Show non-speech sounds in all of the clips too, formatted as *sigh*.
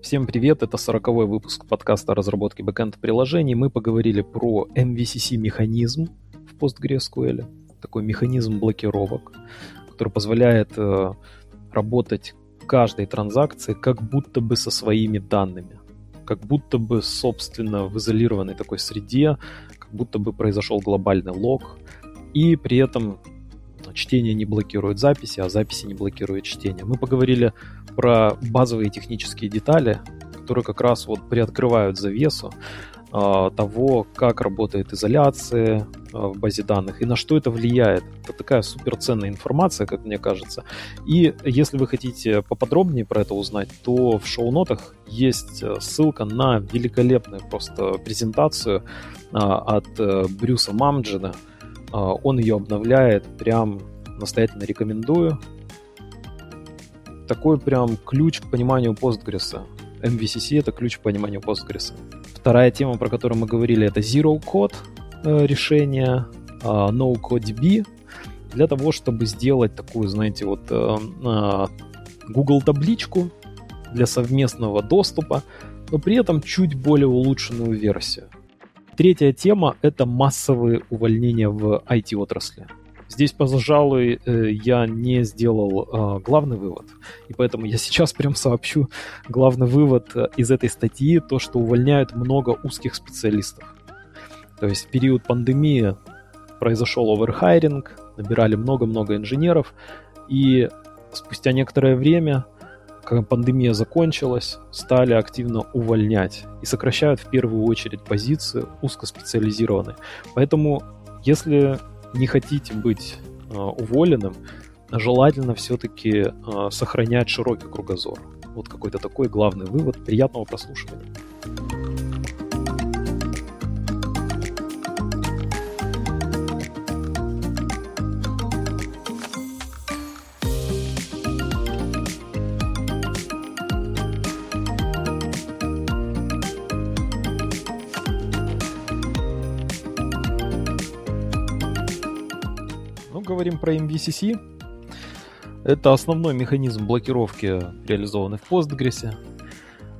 Всем привет, это 40 выпуск подкаста о разработке бэкэнд приложений. Мы поговорили про MVCC-механизм в PostgreSQL, такой механизм блокировок, который позволяет э, работать каждой транзакции как будто бы со своими данными, как будто бы, собственно, в изолированной такой среде, как будто бы произошел глобальный лог, и при этом чтение не блокирует записи, а записи не блокирует чтение. Мы поговорили про базовые технические детали, которые как раз вот приоткрывают завесу э, того, как работает изоляция э, в базе данных и на что это влияет. Это такая суперценная информация, как мне кажется. И если вы хотите поподробнее про это узнать, то в шоу-нотах есть э, ссылка на великолепную просто презентацию э, от Брюса Мамджина, а, он ее обновляет, прям настоятельно рекомендую. Такой прям ключ к пониманию Postgres. MVCC — это ключ к пониманию Postgres. Вторая тема, про которую мы говорили, это Zero Code э, решение, а, No Code DB, для того, чтобы сделать такую, знаете, вот э, а, Google табличку для совместного доступа, но при этом чуть более улучшенную версию. Третья тема — это массовые увольнения в IT-отрасли. Здесь, пожалуй, э, я не сделал э, главный вывод, и поэтому я сейчас прям сообщу главный вывод э, из этой статьи, то, что увольняют много узких специалистов. То есть в период пандемии произошел оверхайринг, набирали много-много инженеров, и спустя некоторое время когда пандемия закончилась, стали активно увольнять и сокращают в первую очередь позиции узкоспециализированные. Поэтому, если не хотите быть э, уволенным, желательно все-таки э, сохранять широкий кругозор. Вот какой-то такой главный вывод. Приятного прослушивания. Говорим про MVCC. Это основной механизм блокировки, реализованный в Postgres.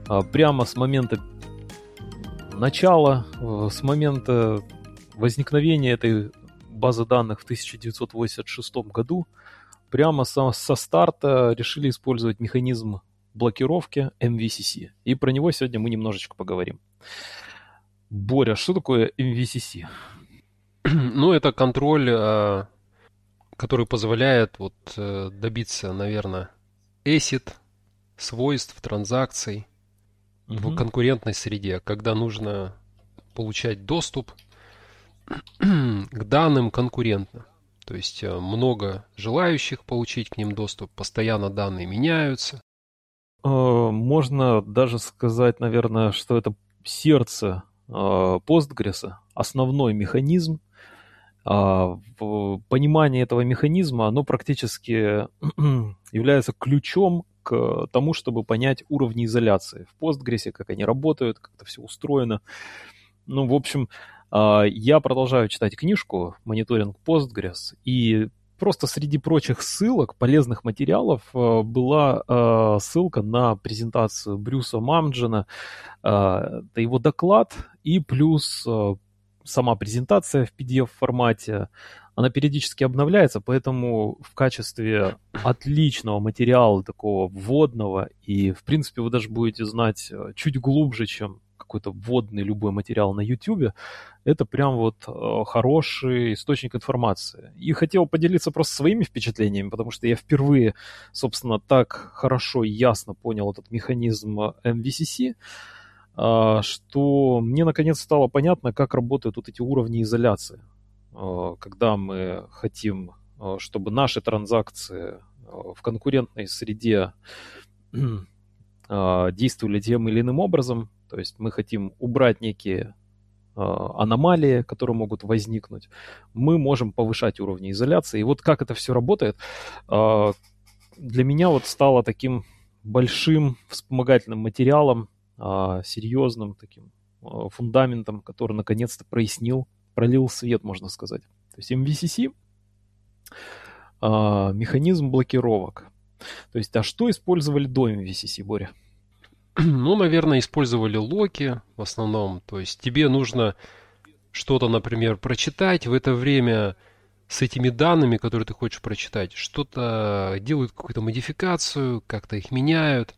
А, прямо с момента начала, э, с момента возникновения этой базы данных в 1986 году, прямо со, со старта решили использовать механизм блокировки MVCC. И про него сегодня мы немножечко поговорим. Боря, что такое MVCC? *clears throat* Ну, это контроль а, который позволяет вот э, добиться, наверное, ACID, свойств, транзакций угу. в конкурентной среде, когда нужно получать доступ *clears throat* к данным конкурентно. То есть э, много желающих получить к ним доступ, постоянно данные меняются. Э, можно даже сказать, наверное, что это сердце Postgres, основной механизм, понимание этого механизма, оно практически *clears throat* является ключом к тому, чтобы понять уровни изоляции в Postgres, как они работают, как это все устроено. Ну, в общем, а, я продолжаю читать книжку «Мониторинг Postgres», и просто среди прочих ссылок, полезных материалов, а, была ссылка на презентацию Брюса Мамджина, это его доклад, и плюс сама презентация в PDF-формате, она периодически обновляется, поэтому в качестве отличного материала, такого вводного, и, в принципе, вы даже будете знать э, чуть глубже, чем какой-то вводный любой материал на YouTube, это прям вот э, хороший источник информации. И хотел поделиться просто своими впечатлениями, потому что я впервые, собственно, так хорошо и ясно понял этот механизм MVCC, а, что мне наконец стало понятно, как работают вот эти уровни изоляции. А, когда мы хотим, а, чтобы наши транзакции в конкурентной среде *clears throat* действовали тем или иным образом, то есть мы хотим убрать некие аномалии, которые могут возникнуть, мы можем повышать уровни изоляции. И вот как это все работает, для меня вот стало таким большим вспомогательным материалом а, серьезным таким а, фундаментом, который наконец-то прояснил, пролил свет, можно сказать. То есть MVCC а, механизм блокировок. То есть, а что использовали до MVCC, Боря? ну, наверное, использовали локи в основном. То есть тебе нужно что-то, например, прочитать, в это время с этими данными, которые ты хочешь прочитать, что-то делают какую-то модификацию, как-то их меняют.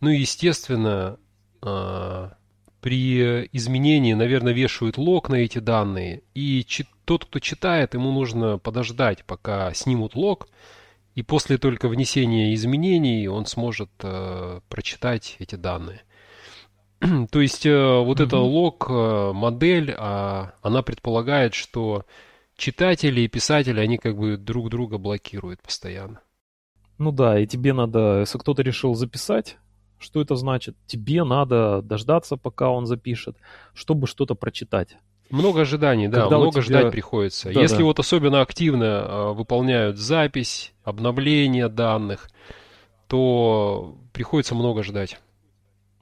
Ну и, естественно, а, при изменении, наверное, вешают лог на эти данные. И тот, кто читает, ему нужно подождать, пока снимут лог. И после только внесения изменений он сможет э, прочитать эти данные. *clears throat* То есть э, вот mm-hmm. эта лог э, модель, э, она предполагает, что читатели и писатели, они как бы друг друга блокируют постоянно. Ну да, и тебе надо, если кто-то решил записать, что это значит? Тебе надо дождаться, пока он запишет, чтобы что-то прочитать. Много ожиданий, да, Когда много тебя... ждать приходится. Да, Если да. вот особенно активно э, выполняют запись, обновление данных, то приходится много ждать.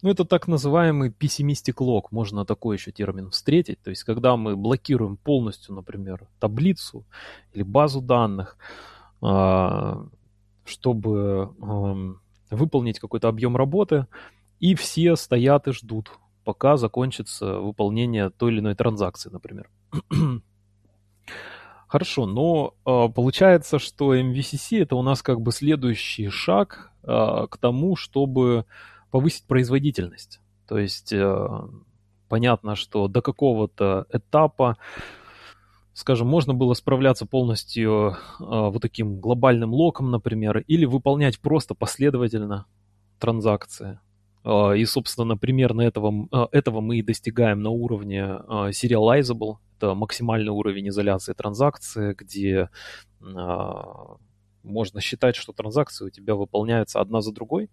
Ну, это так называемый пессимистик лог, можно такой еще термин встретить. То есть, когда мы блокируем полностью, например, таблицу или базу данных, а, чтобы выполнить какой-то объем работы, и все стоят и ждут, пока закончится выполнение той или иной транзакции, например. *clears throat* Хорошо, но э, получается, что MVCC это у нас как бы следующий шаг э, к тому, чтобы повысить производительность. То есть э, понятно, что до какого-то этапа, скажем, можно было справляться полностью э, вот таким глобальным локом, например, или выполнять просто последовательно транзакции. Э, и, собственно, примерно этого, э, этого мы и достигаем на уровне э, serializable. Это максимальный уровень изоляции транзакции, где э, можно считать, что транзакции у тебя выполняются одна за другой.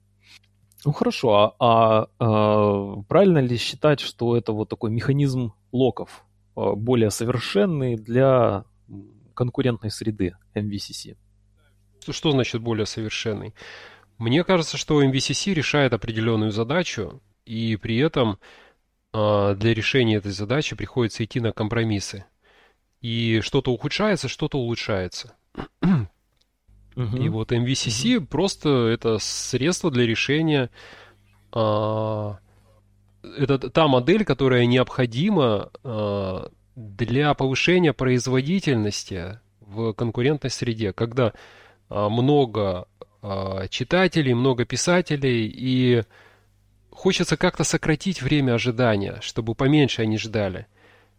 Ну хорошо, а, а, а правильно ли считать, что это вот такой механизм локов, более совершенный для конкурентной среды MVCC? Что значит более совершенный? Мне кажется, что MVCC решает определенную задачу, и при этом а, для решения этой задачи приходится идти на компромиссы. И что-то ухудшается, что-то улучшается. Uh-huh. И вот MVCC uh-huh. просто это средство для решения. А, это та модель, которая необходима а, для повышения производительности в конкурентной среде, когда а, много а, читателей, много писателей, и хочется как-то сократить время ожидания, чтобы поменьше они ждали.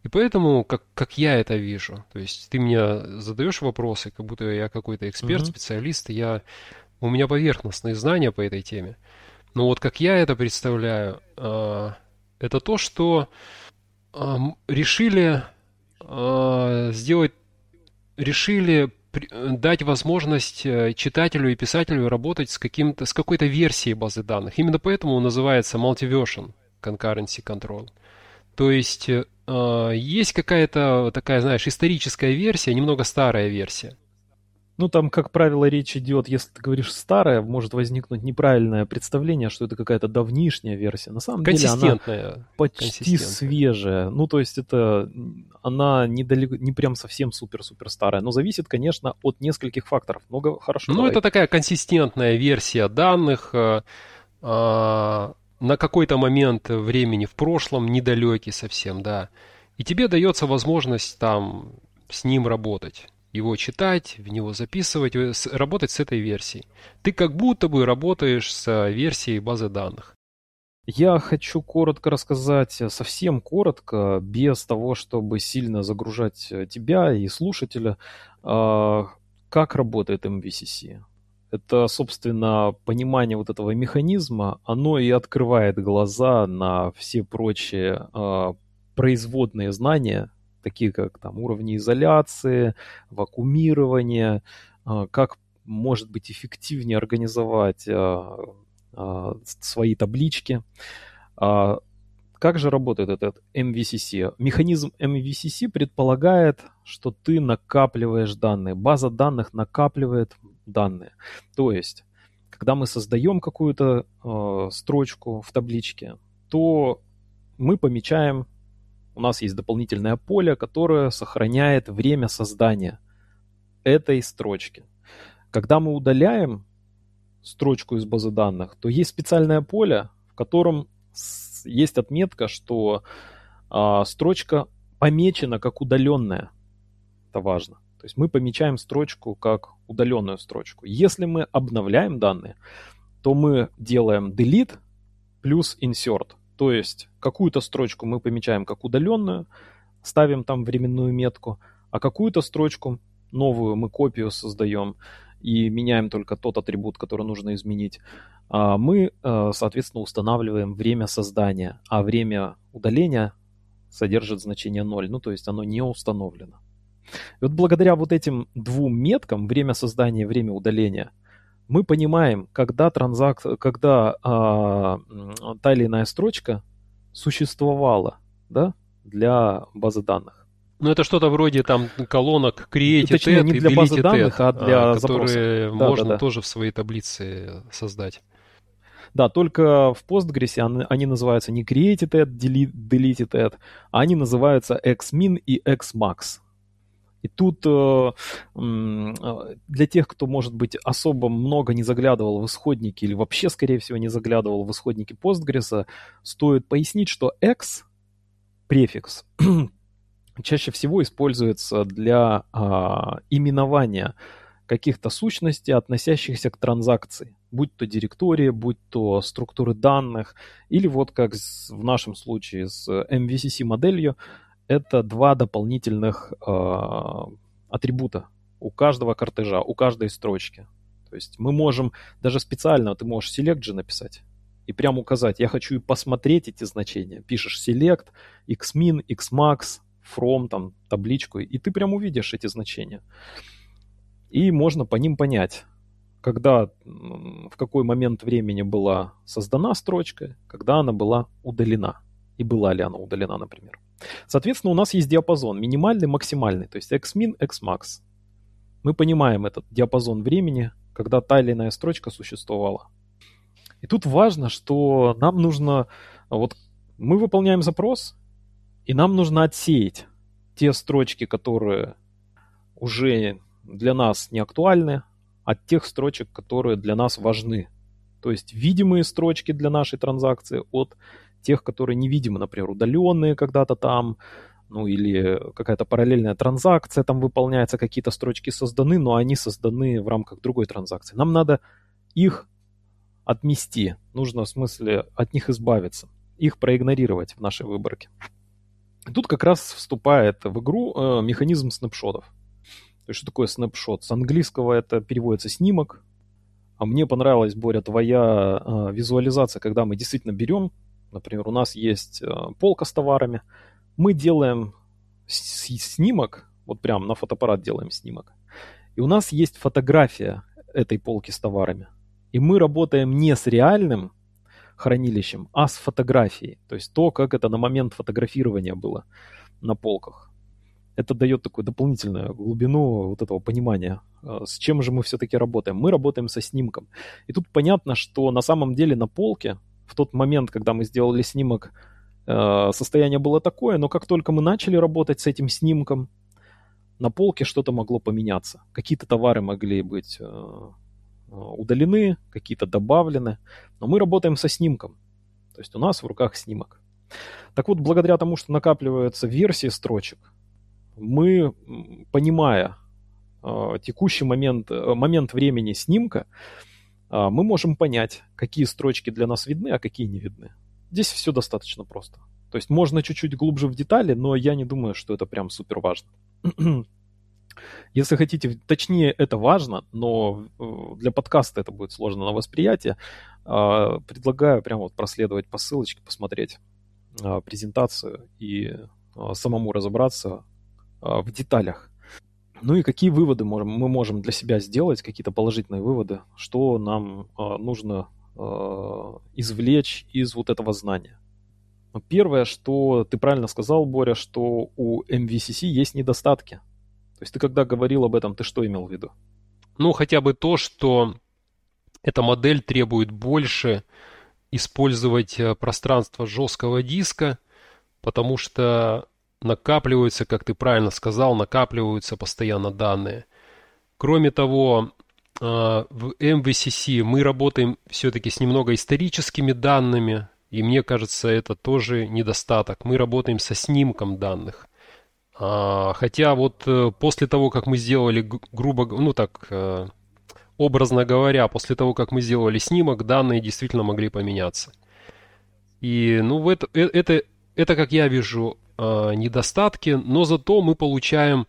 И поэтому, как, как я это вижу, то есть ты мне задаешь вопросы, как будто я какой-то эксперт, mm-hmm. специалист, я, у меня поверхностные знания по этой теме. Но вот как я это представляю, э, это то, что э, решили э, сделать, решили дать возможность э, читателю и писателю работать с, каким-то, с какой-то версией базы данных. Именно поэтому он называется Multiversion Concurrency Control. То есть есть какая-то такая, знаешь, историческая версия, немного старая версия. Ну, там, как правило, речь идет, если ты говоришь старая, может возникнуть неправильное представление, что это какая-то давнишняя версия. На самом деле она почти свежая. Ну, то есть это она недалеко, не прям совсем супер-супер старая, но зависит, конечно, от нескольких факторов. Много хорошо. Ну, давай. это такая консистентная версия данных. Э, а, на какой-то момент времени в прошлом, недалекий совсем, да. И тебе дается возможность там с ним работать, его читать, в него записывать, э, работать с этой версией. Ты как будто бы работаешь с версией базы данных. Я хочу коротко рассказать, э, совсем коротко, без того, чтобы сильно загружать э, тебя и слушателя, а, как работает MVCC это, собственно, понимание вот этого механизма, оно и открывает глаза на все прочие э, производные знания, такие как там уровни изоляции, вакуумирования, э, как может быть эффективнее организовать э, э, свои таблички. Как же работает этот MVCC? Механизм MVCC предполагает, что ты накапливаешь данные. База данных накапливает данные. То есть, когда мы создаем какую-то э, строчку в табличке, то мы помечаем, у нас есть дополнительное поле, которое сохраняет время создания этой строчки. Когда мы удаляем строчку из базы данных, то есть специальное поле, в котором есть отметка, что а, строчка помечена как удаленная. Это важно. То есть мы помечаем строчку как удаленную строчку. Если мы обновляем данные, то мы делаем delete плюс insert. То есть какую-то строчку мы помечаем как удаленную, ставим там временную метку, а какую-то строчку новую мы копию создаем и меняем только тот атрибут, который нужно изменить. А мы, э, соответственно, устанавливаем время создания, а время удаления содержит значение 0, ну то есть оно не установлено. И вот благодаря вот этим двум меткам, время создания и время удаления, мы понимаем, когда, транзак... когда а, та или иная строчка существовала да, для базы данных. Ну, это что-то вроде там колонок create Точнее, не для базы данных, а для а, которые запроса. можно да, да. тоже в своей таблице создать. Да, только в Postgres они, они называются не created at, deleted at, а они называются xmin и xmax. И тут э, для тех, кто, может быть, особо много не заглядывал в исходники или вообще, скорее всего, не заглядывал в исходники Postgres, стоит пояснить, что x префикс. *clears throat* Чаще всего используется для а, именования каких-то сущностей, относящихся к транзакции, будь то директория, будь то структуры данных, или вот как в нашем случае с MVCC моделью, это два дополнительных э, атрибута у каждого кортежа, у каждой строчки. То есть мы можем даже специально, ты можешь select же написать и прям указать, я хочу посмотреть эти значения. Пишешь select, xmin, xmax, from, там, табличку, и ты прям увидишь эти значения. И можно по ним понять, когда, в какой момент времени была создана строчка, когда она была удалена, и была ли она удалена, например. Соответственно, у нас есть диапазон минимальный, максимальный, то есть xmin, xmax. Мы понимаем этот диапазон времени, когда та или иная строчка существовала. И тут важно, что нам нужно, вот мы выполняем запрос, и нам нужно отсеять те строчки, которые уже для нас не актуальны, от тех строчек, которые для нас важны. То есть видимые строчки для нашей транзакции от тех, которые невидимы, например, удаленные когда-то там, ну или какая-то параллельная транзакция там выполняется, какие-то строчки созданы, но они созданы в рамках другой транзакции. Нам надо их отмести, нужно в смысле от них избавиться, их проигнорировать в нашей выборке. Тут как раз вступает в игру э, механизм снапшотов. То есть что такое снапшот? С английского это переводится снимок. А мне понравилась, Боря, твоя э, визуализация, когда мы действительно берем Например, у нас есть э, полка с товарами. Мы делаем снимок, вот прям на фотоаппарат делаем снимок. И у нас есть фотография этой полки с товарами. И мы работаем не с реальным хранилищем, а с фотографией. То есть то, как это на момент фотографирования было на полках. Это дает такую дополнительную глубину вот этого понимания, э, с чем же мы все-таки работаем. Мы работаем со снимком. И тут понятно, что на самом деле на полке в тот момент, когда мы сделали снимок, э, состояние было такое, но как только мы начали работать с этим снимком, на полке что-то могло поменяться. Какие-то товары могли быть э, удалены, какие-то добавлены, но мы работаем со снимком. То есть у нас в руках снимок. Так вот, благодаря тому, что накапливаются версии строчек, мы, понимая э, текущий момент, момент времени снимка, мы можем понять, какие строчки для нас видны, а какие не видны. Здесь все достаточно просто. То есть можно чуть-чуть глубже в детали, но я не думаю, что это прям супер важно. *clears throat* Если хотите, точнее, это важно, но э, для подкаста это будет сложно на восприятие. А, предлагаю прямо вот проследовать по ссылочке, посмотреть а, презентацию и самому разобраться в деталях ну и какие выводы можем, мы можем для себя сделать, какие-то положительные выводы, что нам э, нужно э, извлечь из вот этого знания. Первое, что ты правильно сказал, Боря, что у MVCC есть недостатки. То есть ты когда говорил об этом, ты что имел в виду? Ну, хотя бы то, что эта модель требует больше использовать э, пространство жесткого диска, потому что накапливаются, как ты правильно сказал, накапливаются постоянно данные. Кроме того, а, в MVCC мы работаем все-таки с немного историческими данными, и мне кажется, это тоже недостаток. Мы работаем со снимком данных. А, хотя вот э, после того, как мы сделали, грубо, ну так, э, образно говоря, после того, как мы сделали снимок, данные действительно могли поменяться. И, ну, это, э, это, это как я вижу, недостатки, но зато мы получаем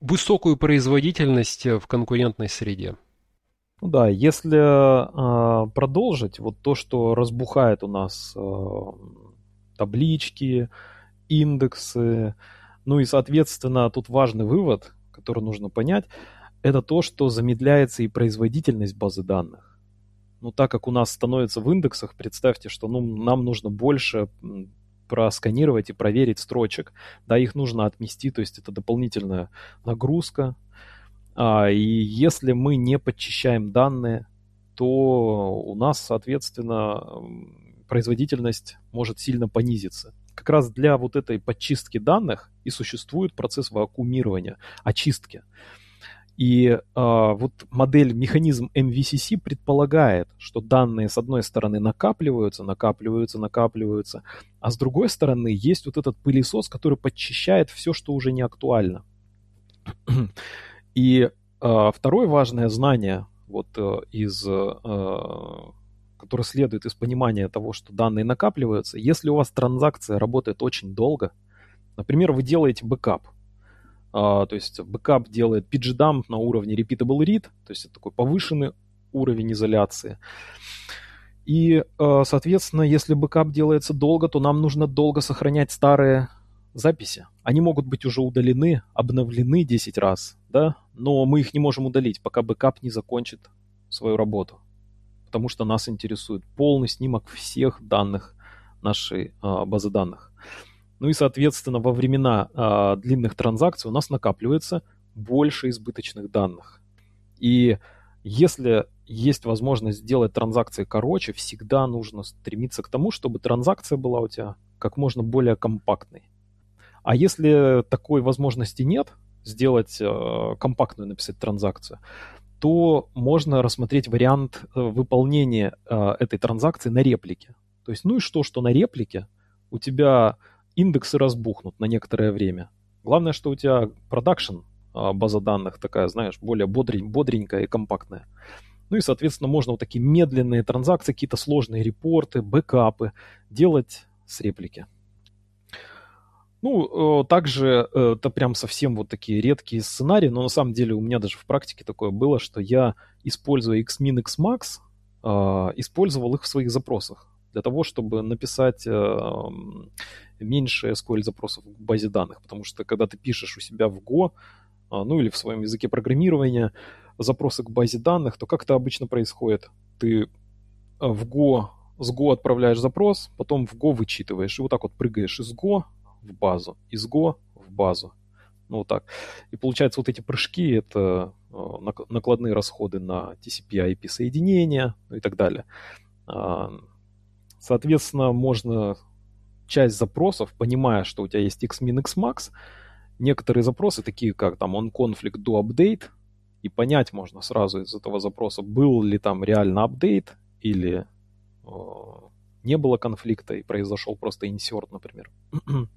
высокую производительность в конкурентной среде. Ну да, если э, продолжить, вот то, что разбухает у нас э, таблички, индексы, ну и, соответственно, тут важный вывод, который нужно понять, это то, что замедляется и производительность базы данных. Ну, так как у нас становится в индексах, представьте, что ну, нам нужно больше просканировать и проверить строчек. Да, их нужно отмести, то есть это дополнительная нагрузка. А, и если мы не подчищаем данные, то у нас, соответственно, производительность может сильно понизиться. Как раз для вот этой подчистки данных и существует процесс вакуумирования, очистки. И э, вот модель, механизм MVCC предполагает, что данные с одной стороны накапливаются, накапливаются, накапливаются, а с другой стороны есть вот этот пылесос, который подчищает все, что уже не актуально. И э, второе важное знание вот э, из, э, которое следует из понимания того, что данные накапливаются, если у вас транзакция работает очень долго, например, вы делаете бэкап, а, то есть бэкап делает pg_dump на уровне repeatable read, то есть это такой повышенный уровень изоляции. И, а, соответственно, если бэкап делается долго, то нам нужно долго сохранять старые записи. Они могут быть уже удалены, обновлены 10 раз, да, но мы их не можем удалить, пока бэкап не закончит свою работу. Потому что нас интересует полный снимок всех данных нашей а, базы данных. Ну и, соответственно, во времена э, длинных транзакций у нас накапливается больше избыточных данных. И если есть возможность сделать транзакции короче, всегда нужно стремиться к тому, чтобы транзакция была у тебя как можно более компактной. А если такой возможности нет, сделать э, компактную, написать транзакцию, то можно рассмотреть вариант э, выполнения э, этой транзакции на реплике. То есть, ну и что, что на реплике у тебя индексы разбухнут на некоторое время. Главное, что у тебя продакшн, а, база данных такая, знаешь, более бодрень, бодренькая и компактная. Ну и, соответственно, можно вот такие медленные транзакции, какие-то сложные репорты, бэкапы делать с реплики. Ну, э, также э, это прям совсем вот такие редкие сценарии, но на самом деле у меня даже в практике такое было, что я, используя Xmin, Xmax, а, использовал их в своих запросах для того, чтобы написать э, меньше SQL запросов в базе данных, потому что когда ты пишешь у себя в Go, а, ну или в своем языке программирования запросы к базе данных, то как это обычно происходит? Ты а, в Go с Go отправляешь запрос, потом в Go вычитываешь, и вот так вот прыгаешь из Go в базу, из Go в базу. Ну вот так. И получается вот эти прыжки, это а, накладные расходы на TCP IP соединения ну и так далее. Соответственно, можно часть запросов, понимая, что у тебя есть xmin, xmax, некоторые запросы, такие как там onConflict do update, и понять можно сразу из этого запроса, был ли там реально апдейт или э, не было конфликта и произошел просто insert, например. *clears throat*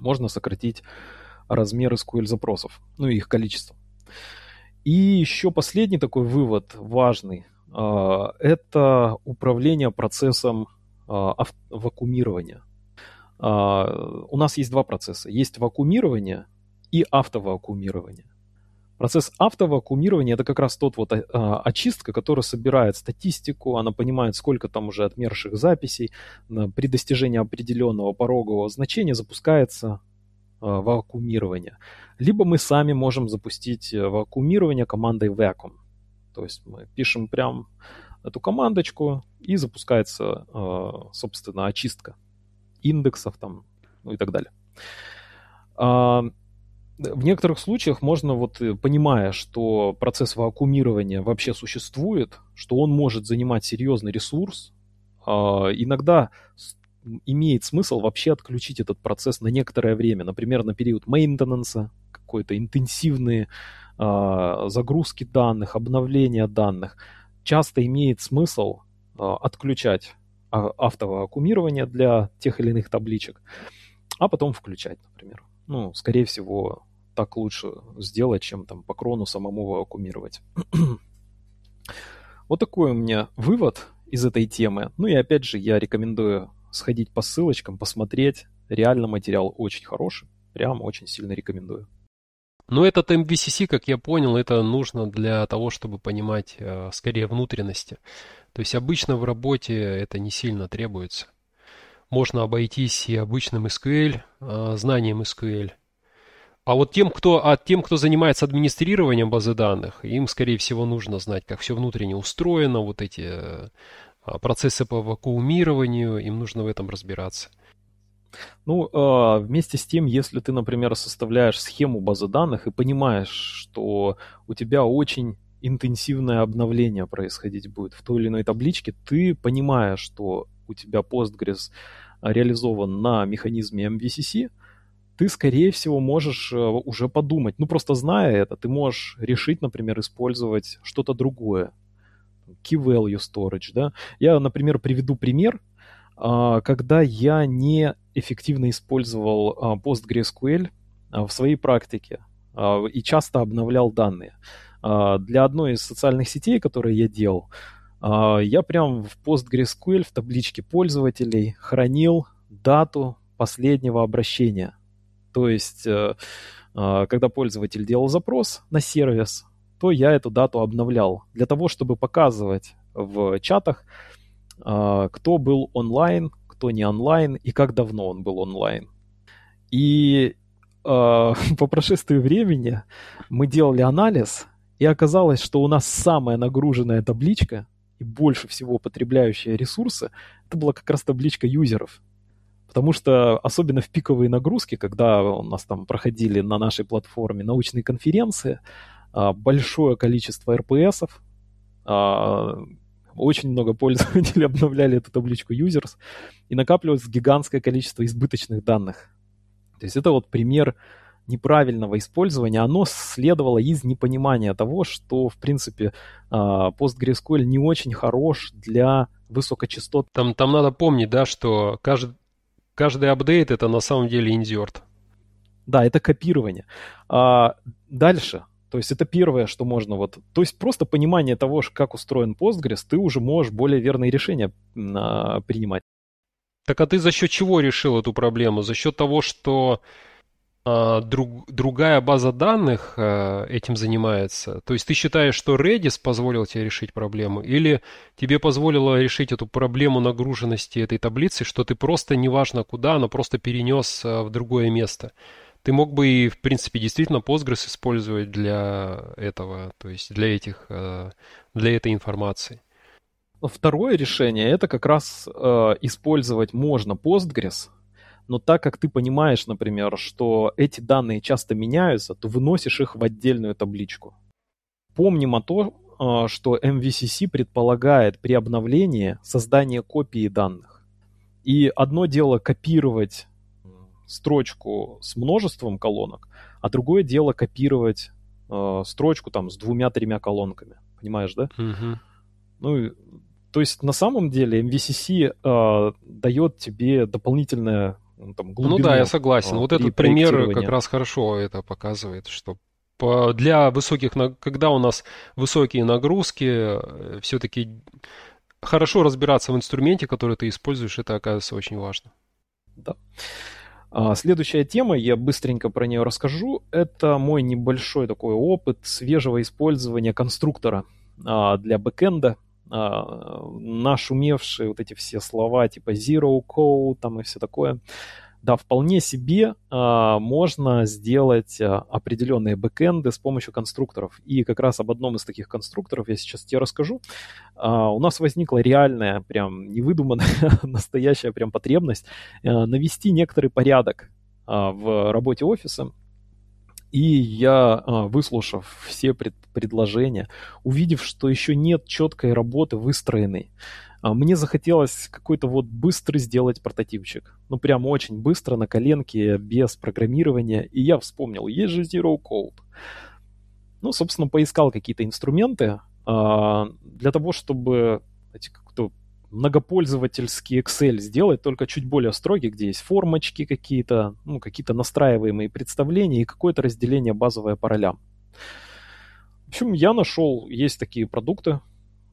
можно сократить размер SQL запросов, ну и их количество. И еще последний такой вывод важный, э, это управление процессом э, вакуумирования. А, у нас есть два процесса. Есть вакуумирование и автовакуумирование. Процесс автовакуумирования это как раз тот вот а, очистка, которая собирает статистику, она понимает, сколько там уже отмерших записей. При достижении определенного порогового значения запускается а, вакуумирование. Либо мы сами можем запустить э, вакуумирование командой vacuum. То есть мы пишем прям эту командочку и запускается, собственно, очистка индексов там, ну и так далее. А, в некоторых случаях можно, вот э, понимая, что процесс вакуумирования вообще существует, что он может занимать серьезный ресурс, а, иногда имеет смысл вообще отключить этот процесс на некоторое время, например, на период мейнтенанса какой-то интенсивные э, загрузки данных, обновления данных, часто имеет смысл э, отключать автоаккумирование для тех или иных табличек, а потом включать, например. Ну, скорее всего, так лучше сделать, чем там по крону самому вакуумировать. *clears throat* вот такой у меня вывод из этой темы. Ну и опять же, я рекомендую сходить по ссылочкам, посмотреть. Реально материал очень хороший. Прям очень сильно рекомендую. Но этот MVCC, как я понял, это нужно для того, чтобы понимать э, скорее внутренности. То есть обычно в работе это не сильно требуется. Можно обойтись и обычным SQL, э, знанием SQL. А вот тем, кто, а тем, кто занимается администрированием базы данных, им, скорее всего, нужно знать, как все внутренне устроено, вот эти э, процессы по вакуумированию, им нужно в этом разбираться. Ну, а, вместе с тем, если ты, например, составляешь схему базы данных и понимаешь, что у тебя очень интенсивное обновление происходить будет в той или иной табличке, ты понимаешь, что у тебя Postgres реализован на механизме MVCC, ты, скорее всего, можешь э, уже подумать. Ну, просто зная это, ты можешь решить, например, использовать что-то другое. Key value storage, да. Я, например, приведу пример, а, когда я не эффективно использовал а, PostgreSQL а, в своей практике и часто обновлял данные. Для одной из социальных сетей, которые я делал, я прям в PostgreSQL в табличке пользователей хранил дату последнего обращения. То есть, э, когда пользователь делал запрос на сервис, то я эту дату обновлял для того, чтобы показывать в чатах, кто был онлайн, кто не онлайн и как давно он был онлайн. И *laughs* по прошествии времени мы делали анализ, и оказалось, что у нас самая нагруженная табличка и больше всего потребляющая ресурсы, это была как раз табличка юзеров. Потому что особенно в пиковые нагрузки, когда у нас там проходили на нашей платформе научные конференции, большое количество РПСов, очень много пользователей *laughs* обновляли эту табличку users, и накапливалось гигантское количество избыточных данных. То есть это вот пример неправильного использования, оно следовало из непонимания того, что, в принципе, а, PostgreSQL не очень хорош для высокочастот. Там, там надо помнить, да, что каждый, каждый апдейт это на самом деле инзерт. Да, это копирование. А дальше. То есть это первое, что можно вот... То есть просто понимание того, как устроен Postgres, ты уже можешь более верные решения а, принимать. Так а ты за счет чего решил эту проблему? За счет того, что друг, другая база данных а, этим занимается? То есть ты считаешь, что Redis позволил тебе решить проблему? Или тебе позволило решить эту проблему нагруженности этой таблицы, что ты просто, неважно куда, но просто перенес а, в другое место? Ты мог бы и, в принципе, действительно Postgres использовать для этого, то есть для этих, для этой информации. Второе решение это как раз э, использовать можно Postgres, но так как ты понимаешь, например, что эти данные часто меняются, то выносишь их в отдельную табличку. Помним о том, э, что MVCC предполагает при обновлении создание копии данных. И одно дело копировать строчку с множеством колонок, а другое дело копировать э, строчку там с двумя-тремя колонками. Понимаешь, да? Угу. Ну, то есть на самом деле MVCC э, дает тебе дополнительное ну, там, глубину. Ну да, я согласен. Э, вот этот пример как раз хорошо это показывает, что для высоких, когда у нас высокие нагрузки, э, все-таки хорошо разбираться в инструменте, который ты используешь, это оказывается очень важно. Да. А, следующая тема, я быстренько про нее расскажу, это мой небольшой такой опыт свежего использования конструктора а, для бэкэнда. А, нашумевшие вот эти все слова типа zero code там и все такое да, вполне себе а, можно сделать а, определенные бэкэнды с помощью конструкторов. И как раз об одном из таких конструкторов я сейчас тебе расскажу. А, у нас возникла реальная, прям невыдуманная, *laughs* настоящая прям потребность а, навести некоторый порядок а, в работе офиса. И я, а, выслушав все пред предложения, увидев, что еще нет четкой работы выстроенной, а, мне захотелось какой-то вот быстрый сделать прототипчик. Ну, прям очень быстро, на коленке, без программирования. И я вспомнил, есть же Zero Code. Ну, собственно, поискал какие-то инструменты э, для того, чтобы эти, как-то многопользовательский Excel сделать, только чуть более строгий, где есть формочки какие-то, ну, какие-то настраиваемые представления и какое-то разделение базовое по ролям. В общем, я нашел, есть такие продукты,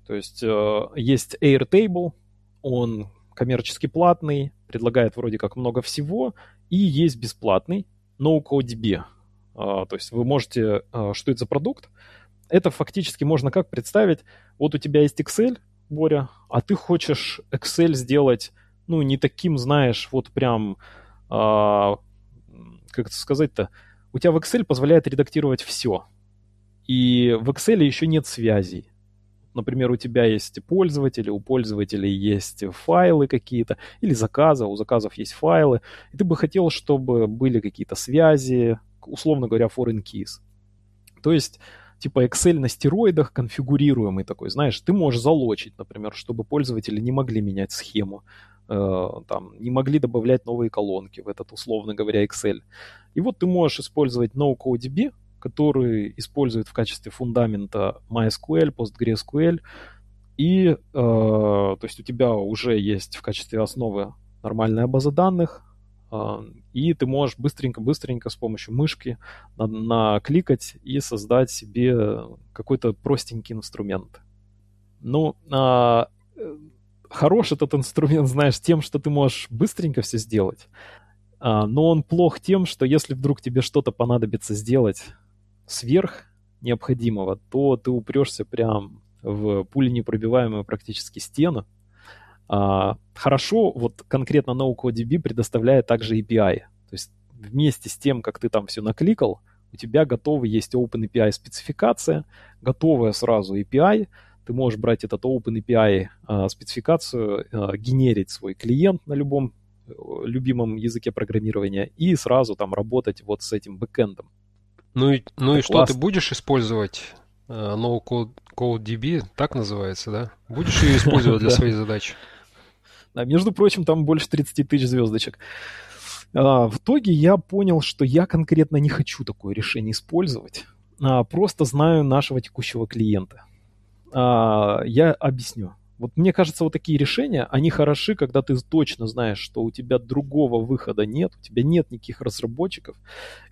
то есть э, есть Airtable, он коммерчески платный, предлагает вроде как много всего, и есть бесплатный NoCodeDB. Э, то есть вы можете, э, что это за продукт? Это фактически можно как представить, вот у тебя есть Excel, Боря, а ты хочешь Excel сделать, ну, не таким, знаешь, вот прям, а, как это сказать-то, у тебя в Excel позволяет редактировать все. И в Excel еще нет связей. Например, у тебя есть пользователи, у пользователей есть файлы какие-то, или заказы, у заказов есть файлы, и ты бы хотел, чтобы были какие-то связи, условно говоря, foreign keys. То есть типа Excel на стероидах конфигурируемый такой, знаешь, ты можешь залочить, например, чтобы пользователи не могли менять схему, э, там, не могли добавлять новые колонки в этот, условно говоря, Excel. И вот ты можешь использовать NoCodeDB, который использует в качестве фундамента MySQL, PostgreSQL, и, э, то есть у тебя уже есть в качестве основы нормальная база данных, и ты можешь быстренько-быстренько с помощью мышки накликать и создать себе какой-то простенький инструмент. Ну, а, хорош этот инструмент, знаешь, тем, что ты можешь быстренько все сделать, а, но он плох тем, что если вдруг тебе что-то понадобится сделать сверх необходимого, то ты упрешься прям в пуленепробиваемую практически стену, а, хорошо, вот конкретно NoCodeDB предоставляет также API. То есть вместе с тем, как ты там все накликал, у тебя готовый есть OpenAPI спецификация, готовая сразу API, ты можешь брать этот OpenAPI а, спецификацию, а, генерить свой клиент на любом э, любимом языке программирования и сразу там работать вот с этим бэкэндом. Ну и, ну и что, ты будешь использовать uh, NoCodeDB, так называется, да? Будешь ее использовать для *laughs* своей задачи? А между прочим, там больше 30 тысяч звездочек. А, в итоге я понял, что я конкретно не хочу такое решение использовать. А, просто знаю нашего текущего клиента. А, я объясню. Вот мне кажется, вот такие решения, они хороши, когда ты точно знаешь, что у тебя другого выхода нет, у тебя нет никаких разработчиков,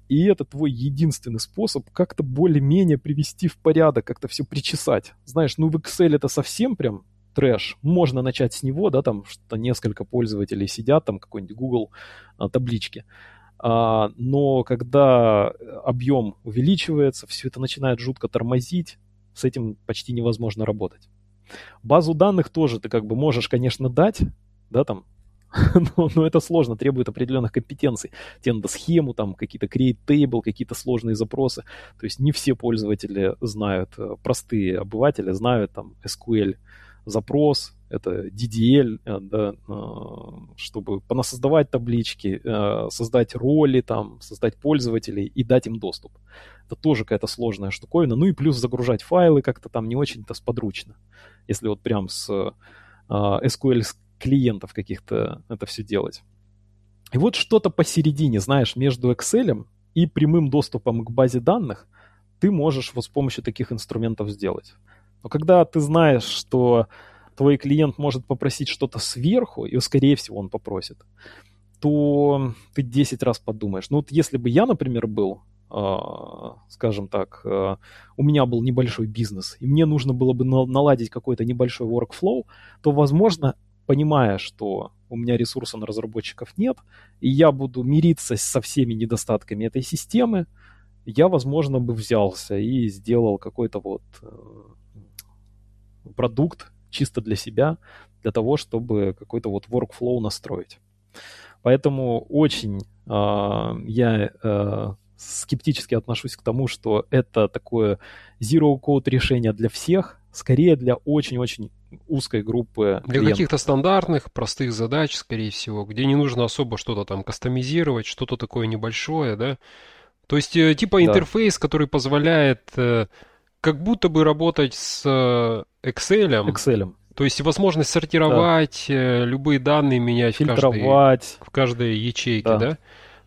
и это твой единственный способ как-то более-менее привести в порядок, как-то все причесать. Знаешь, ну в Excel это совсем прям трэш. Можно начать с него, да, там что несколько пользователей сидят, там какой-нибудь Google а, таблички. А, но когда объем увеличивается, все это начинает жутко тормозить, с этим почти невозможно работать. Базу данных тоже ты как бы можешь, конечно, дать, да, там, *laughs* но, но это сложно, требует определенных компетенций. Тебе схему, там, какие-то create table, какие-то сложные запросы. То есть не все пользователи знают, э, простые обыватели знают там SQL, запрос, это DDL, э, да, э, чтобы понасоздавать таблички, э, создать роли, там, создать пользователей и дать им доступ. Это тоже какая-то сложная штуковина. Ну и плюс загружать файлы как-то там не очень-то сподручно. Если вот прям с SQL клиентов каких-то это все делать. И вот что-то посередине, знаешь, между Excel и прямым доступом к базе данных ты можешь вот с помощью таких инструментов сделать. Но когда ты знаешь, что твой клиент может попросить что-то сверху, и, скорее всего, он попросит, то ты 10 раз подумаешь. Ну вот если бы я, например, был, э, скажем так, э, у меня был небольшой бизнес, и мне нужно было бы наладить какой-то небольшой workflow, то, возможно, понимая, что у меня ресурса на разработчиков нет, и я буду мириться со всеми недостатками этой системы, я, возможно, бы взялся и сделал какой-то вот э, продукт чисто для себя, для того, чтобы какой-то вот workflow настроить. Поэтому очень э, я э, скептически отношусь к тому, что это такое zero code решение для всех, скорее для очень-очень узкой группы. Для каких-то стандартных, простых задач, скорее всего, где не нужно особо что-то там кастомизировать, что-то такое небольшое, да, То есть э, типа да. интерфейс, который позволяет э, как будто бы работать с э, Excel. Excel. То есть возможность сортировать да. любые данные, менять в каждой, в каждой ячейке, да? да?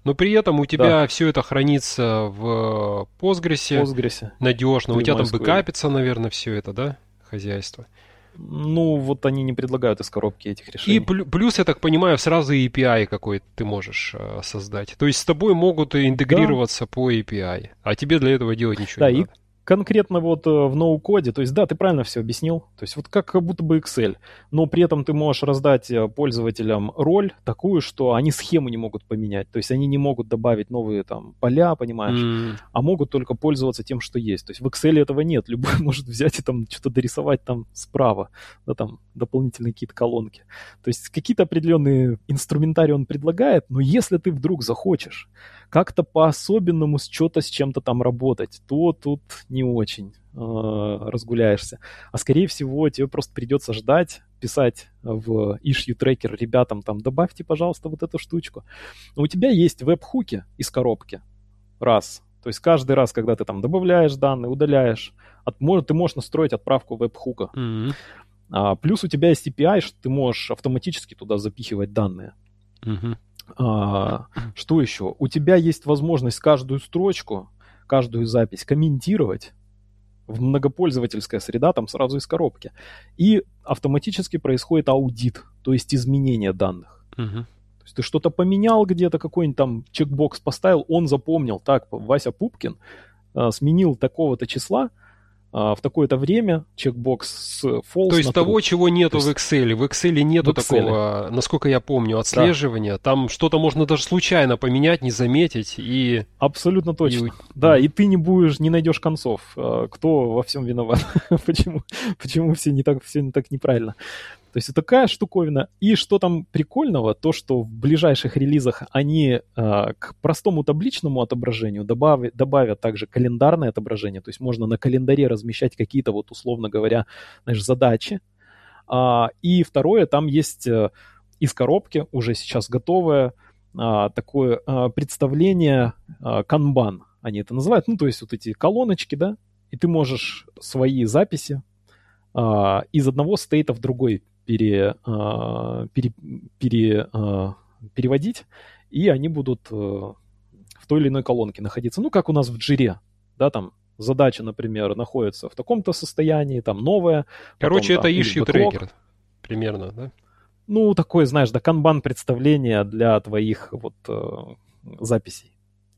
Но при этом у тебя да. все это хранится в Postgres, Postgres. надежно. у тебя там бэкапится, наверное, все это, да, хозяйство. Ну, вот они не предлагают из коробки этих решений. И плюс, я так понимаю, сразу API какой-то ты можешь э, создать. То есть с тобой могут интегрироваться да. по API, а тебе для этого делать ничего да, не и надо конкретно вот э, в ноу-коде, то есть да, ты правильно все объяснил, то есть вот как будто бы Excel, но при этом ты можешь раздать э, пользователям роль такую, что они схему не могут поменять, то есть они не могут добавить новые там поля, понимаешь, mm. а могут только пользоваться тем, что есть. То есть в Excel этого нет, любой *laughs* может взять и там что-то дорисовать там справа, да, там дополнительные какие-то колонки. То есть какие-то определенные инструментарии он предлагает, но если ты вдруг захочешь как-то по-особенному с что-то с чем-то там работать, то тут не очень э, разгуляешься. А скорее всего тебе просто придется ждать, писать в issue tracker ребятам там, добавьте, пожалуйста, вот эту штучку. Но у тебя есть веб-хуки из коробки. Раз. То есть каждый раз, когда ты там добавляешь данные, удаляешь, от, может, ты можешь настроить отправку веб-хука. Mm-hmm. А, плюс у тебя есть API, что ты можешь автоматически туда запихивать данные. Mm-hmm. А, что еще? У тебя есть возможность каждую строчку, каждую запись комментировать в многопользовательская среда, там сразу из коробки. И автоматически происходит аудит, то есть изменение данных. Угу. То есть ты что-то поменял где-то, какой-нибудь там чекбокс поставил, он запомнил, так, Вася Пупкин а, сменил такого-то числа, а, в такое-то время чекбокс с false То есть того, чего нету есть... в Excel. В Excel нету в Excel. такого, насколько я помню, отслеживания. Да. Там что-то можно даже случайно поменять, не заметить и... Абсолютно точно. И... Да, и ты не будешь, не найдешь концов. А, кто во всем виноват? *laughs* почему, почему все не так, все не так неправильно? То есть такая штуковина. И что там прикольного, то, что в ближайших релизах они э, к простому табличному отображению добавят, добавят также календарное отображение. То есть можно на календаре размещать какие-то, вот условно говоря, знаешь, задачи. А, и второе, там есть э, из коробки уже сейчас готовое а, такое а, представление а, канбан, они это называют. Ну, то есть вот эти колоночки, да, и ты можешь свои записи а, из одного стейта в другой пере, а, пере, пере, а, переводить, и они будут э, в той или иной колонке находиться. Ну, как у нас в джире, да, там задача, например, находится в таком-то состоянии, там новая. Короче, потом, это issue трекер примерно, да? Ну, такое, знаешь, да, канбан представление для твоих вот э, записей.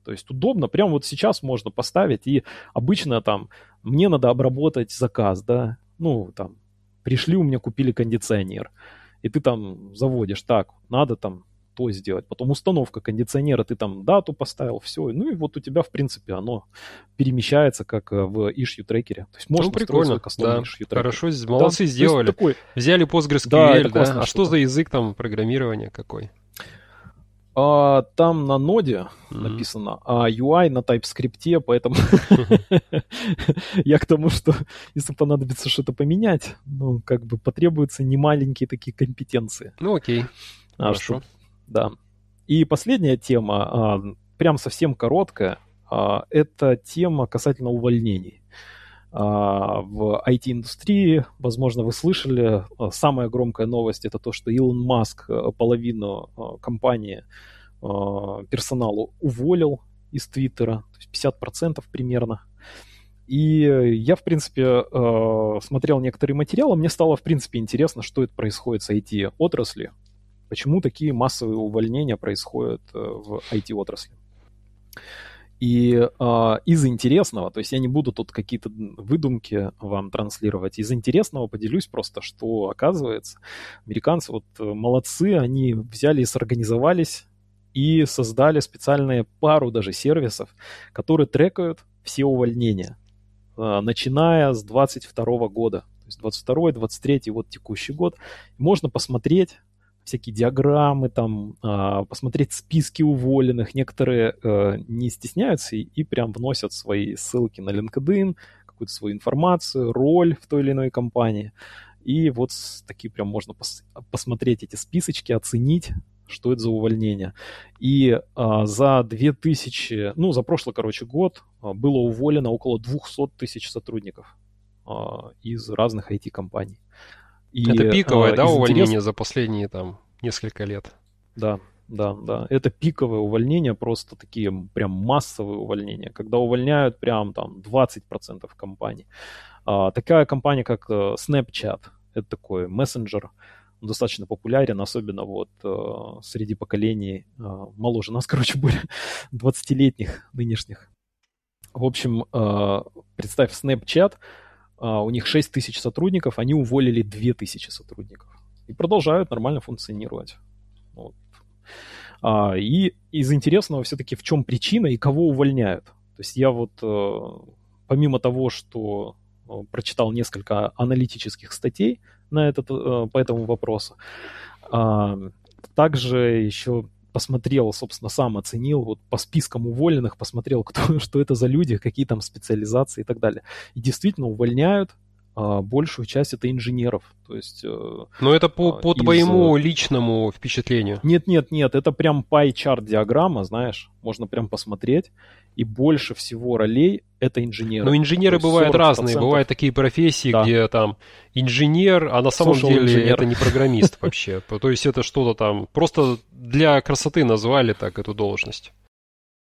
То есть удобно, прямо вот сейчас можно поставить, и обычно там мне надо обработать заказ, да, ну, там, пришли, у меня купили кондиционер. И ты там заводишь, так, надо там то сделать. Потом установка кондиционера, ты там дату поставил, все. Ну и вот у тебя, в принципе, оно перемещается как э, в issue трекере. То есть можно ну, прикольно, да. Хорошо, молодцы да, сделали. Такой... Взяли PostgreSQL, да, да? А что за язык там программирования какой? А, там на ноде mm-hmm. написано, а UI на TypeScript, поэтому *laughs* я к тому, что если понадобится что-то поменять, ну, как бы потребуются немаленькие такие компетенции. Ну, окей. А, Хорошо. Что, да. И последняя тема, а, прям совсем короткая, а, это тема касательно увольнений. А, в IT-индустрии, возможно, вы слышали, а, самая громкая новость это то, что Илон Маск а, половину компании персоналу уволил из Твиттера, то есть 50% примерно. И я, в принципе, смотрел некоторые материалы, мне стало, в принципе, интересно, что это происходит с IT-отрасли, почему такие массовые увольнения происходят в IT-отрасли. И э, из интересного, то есть я не буду тут какие-то выдумки вам транслировать, из интересного поделюсь просто, что оказывается, американцы вот э, молодцы, они взяли и сорганизовались и создали специальные пару даже сервисов, которые трекают все увольнения, э, начиная с 22 года. То есть 22 23 вот текущий год. Можно посмотреть, всякие диаграммы, там, а, посмотреть списки уволенных. Некоторые э, не стесняются и, и прям вносят свои ссылки на LinkedIn, какую-то свою информацию, роль в той или иной компании. И вот такие прям можно пос посмотреть эти списочки, оценить, что это за увольнение. И а, за 2000, ну, за прошлый, короче, год а, было уволено около 200 тысяч сотрудников а, из разных IT-компаний. И, это пиковое, а, да, увольнение интерес... за последние там несколько лет? Да, да, да. Это пиковое увольнение, просто такие прям массовые увольнения, когда увольняют прям там 20% компаний. А, такая компания, как э, Snapchat, это такой мессенджер, достаточно популярен, особенно вот э, среди поколений э, моложе нас, *laughs* короче, более 20-летних нынешних. В общем, э, представь, Snapchat, э, у них 6 тысяч сотрудников, они уволили 2 тысячи сотрудников. И продолжают нормально функционировать. Вот. А, и из интересного все-таки в чем причина и кого увольняют. То есть я вот, э, помимо того, что э, прочитал несколько аналитических статей на этот, э, по этому вопросу. А, также еще посмотрел, собственно, сам оценил, вот по спискам уволенных посмотрел, *laughs* кто, что это за люди, какие там специализации и так далее. И действительно увольняют большую часть это инженеров. То есть, э, Но это по, а, по из... твоему личному впечатлению? Нет, нет, нет, это прям pie-chart диаграмма, знаешь, можно прям посмотреть и больше всего ролей это инженеры. Но инженеры бывают разные. Бывают такие профессии, да. где там инженер, а на самом Social деле инженер. это не программист вообще. То есть это что-то там просто для красоты назвали так эту должность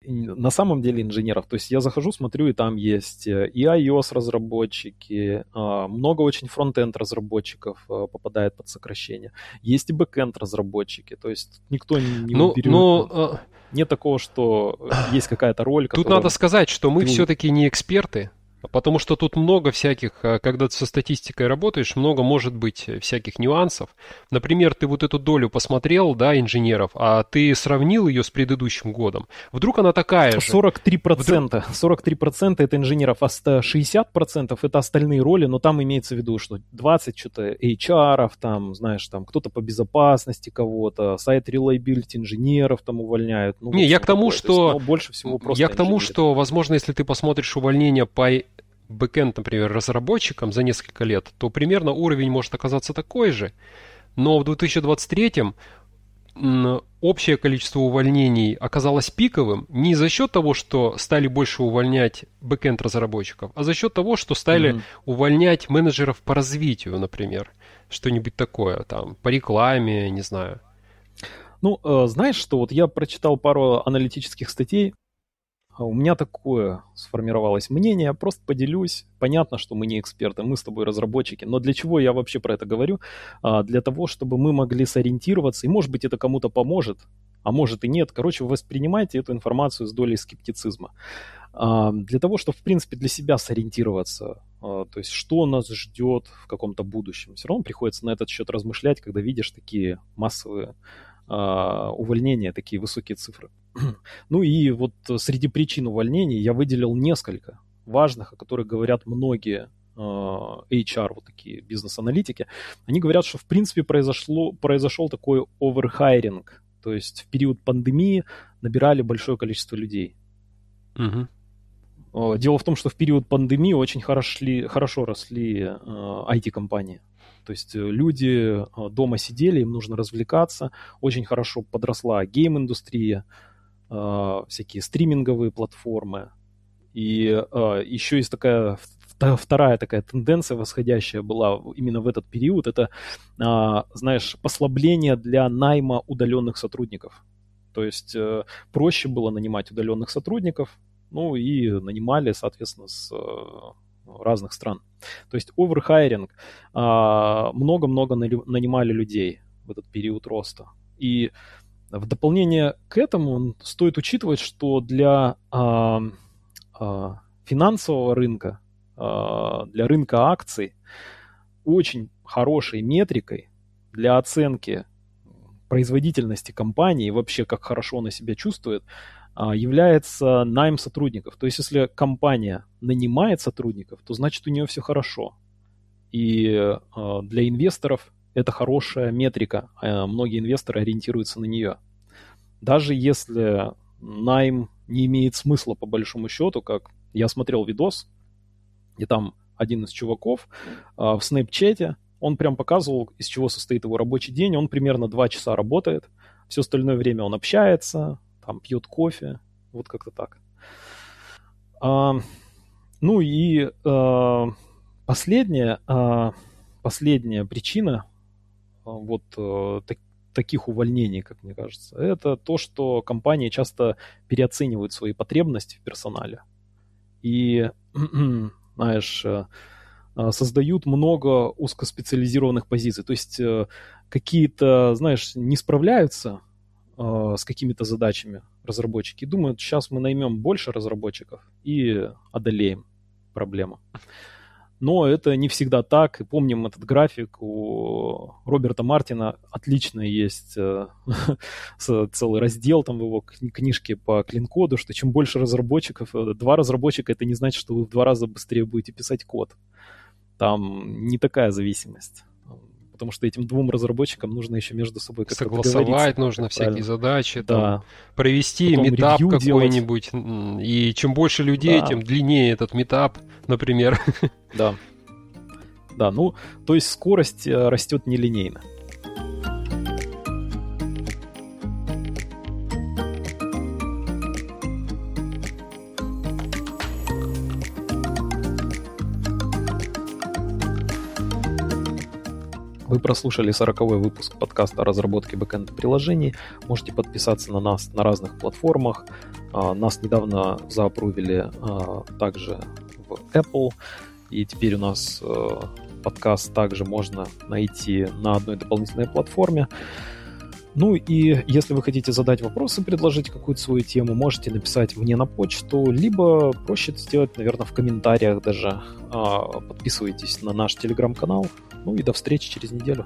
на самом деле инженеров. То есть я захожу, смотрю, и там есть э, и iOS разработчики, а, много очень фронтенд разработчиков э, попадает под сокращение. Есть и бэкенд разработчики. То есть никто не ну, уберет. Но, э, Нет такого, что есть какая-то роль. Тут надо сказать, что мы все-таки не эксперты. Потому что тут много всяких, а, когда ты со статистикой работаешь, много может быть всяких нюансов. Например, ты вот эту долю посмотрел, да, инженеров, а ты сравнил ее с предыдущим годом. Вдруг она такая же. 43%. Вдруг... 43% это инженеров, а 60% это остальные роли, но там имеется в виду, что 20 что-то HR, там, знаешь, там кто-то по безопасности кого-то, сайт reliability инженеров там увольняют. Ну, Не, я к тому, что... Есть, ну, больше всего просто Я к тому, что, возможно, если ты посмотришь увольнение по бэкэнд, например, разработчикам за несколько лет, то примерно уровень может оказаться такой же. Но в 2023 общее количество увольнений оказалось пиковым не за счет того, что стали больше увольнять бэкэнд разработчиков, а за счет того, что стали mm-hmm. увольнять менеджеров по развитию, например. Что-нибудь такое, там, по рекламе, не знаю. Ну, э, знаешь что, вот я прочитал пару аналитических статей у меня такое сформировалось мнение, я просто поделюсь. Понятно, что мы не эксперты, мы с тобой разработчики, но для чего я вообще про это говорю? А, для того, чтобы мы могли сориентироваться, и может быть это кому-то поможет, а может и нет. Короче, воспринимайте эту информацию с долей скептицизма. А, для того, чтобы, в принципе, для себя сориентироваться, то есть что нас ждет в каком-то будущем. Все равно приходится на этот счет размышлять, когда видишь такие массовые увольнения, такие высокие цифры. *clears throat* Ну и вот среди причин увольнений я выделил несколько важных, о которых говорят многие HR, а, вот такие бизнес-аналитики, они говорят, что в принципе произошло, произошел такой оверхайринг, то есть в период пандемии набирали большое количество людей. Угу. Дело в том, что в период пандемии очень хорошо, хорошо росли IT-компании. То есть люди дома сидели, им нужно развлекаться, очень хорошо подросла гейм-индустрия, э, всякие стриминговые платформы. И э, еще есть такая вторая такая тенденция восходящая была именно в этот период, это, э, знаешь, послабление для найма удаленных сотрудников. То есть э, проще было нанимать удаленных сотрудников, ну и нанимали, соответственно, с э, разных стран. То есть оверхайринг, много-много нанимали людей в этот период роста. И в дополнение к этому стоит учитывать, что для а, а, финансового рынка, а, для рынка акций очень хорошей метрикой для оценки производительности компании вообще как хорошо она себя чувствует, а, является найм сотрудников. То есть если компания нанимает сотрудников, то значит у нее все хорошо. И а, для инвесторов это хорошая метрика. А многие инвесторы ориентируются на нее. Даже если найм не имеет смысла по большому счету, как я смотрел видос, и там один из чуваков а, в Снэпчате, он прям показывал, из чего состоит его рабочий день. Он примерно 2 часа работает, Все остальное время он общается, там пьет кофе, вот как-то так. А, ну и а, последняя, а, последняя причина а, вот а, так, таких увольнений, как мне кажется, это то, что компании часто переоценивают свои потребности в персонале. И, *clears throat* знаешь, э, создают много узкоспециализированных позиций. То есть какие-то, знаешь, не справляются э, с какими-то задачами разработчики. думают, сейчас мы наймем больше разработчиков и одолеем проблему. Но это не всегда так. И помним этот график у Роберта Мартина. Отлично есть э, *laughs* целый раздел там в его книжке по клин-коду, что чем больше разработчиков, э, два разработчика, это не значит, что вы в два раза быстрее будете писать код. Там не такая зависимость потому что этим двум разработчикам нужно еще между собой как-то Согласовать нужно всякие правильно. задачи, да. там, провести Потом метап какой-нибудь. И чем больше людей, да. тем длиннее этот метап, например. Да. Да, ну, то есть скорость э, растет нелинейно. Прослушали 40 выпуск подкаста о разработке бэкэнда приложений. Можете подписаться на нас на разных платформах. А, нас недавно заапрувили а, также в Apple. И теперь у нас э, подкаст также можно найти на одной дополнительной платформе. Ну и если вы хотите задать вопросы, предложить какую-то свою тему, можете написать мне на почту, либо проще сделать, наверное, в комментариях даже. А, подписывайтесь на наш телеграм-канал, ну и до встречи через неделю.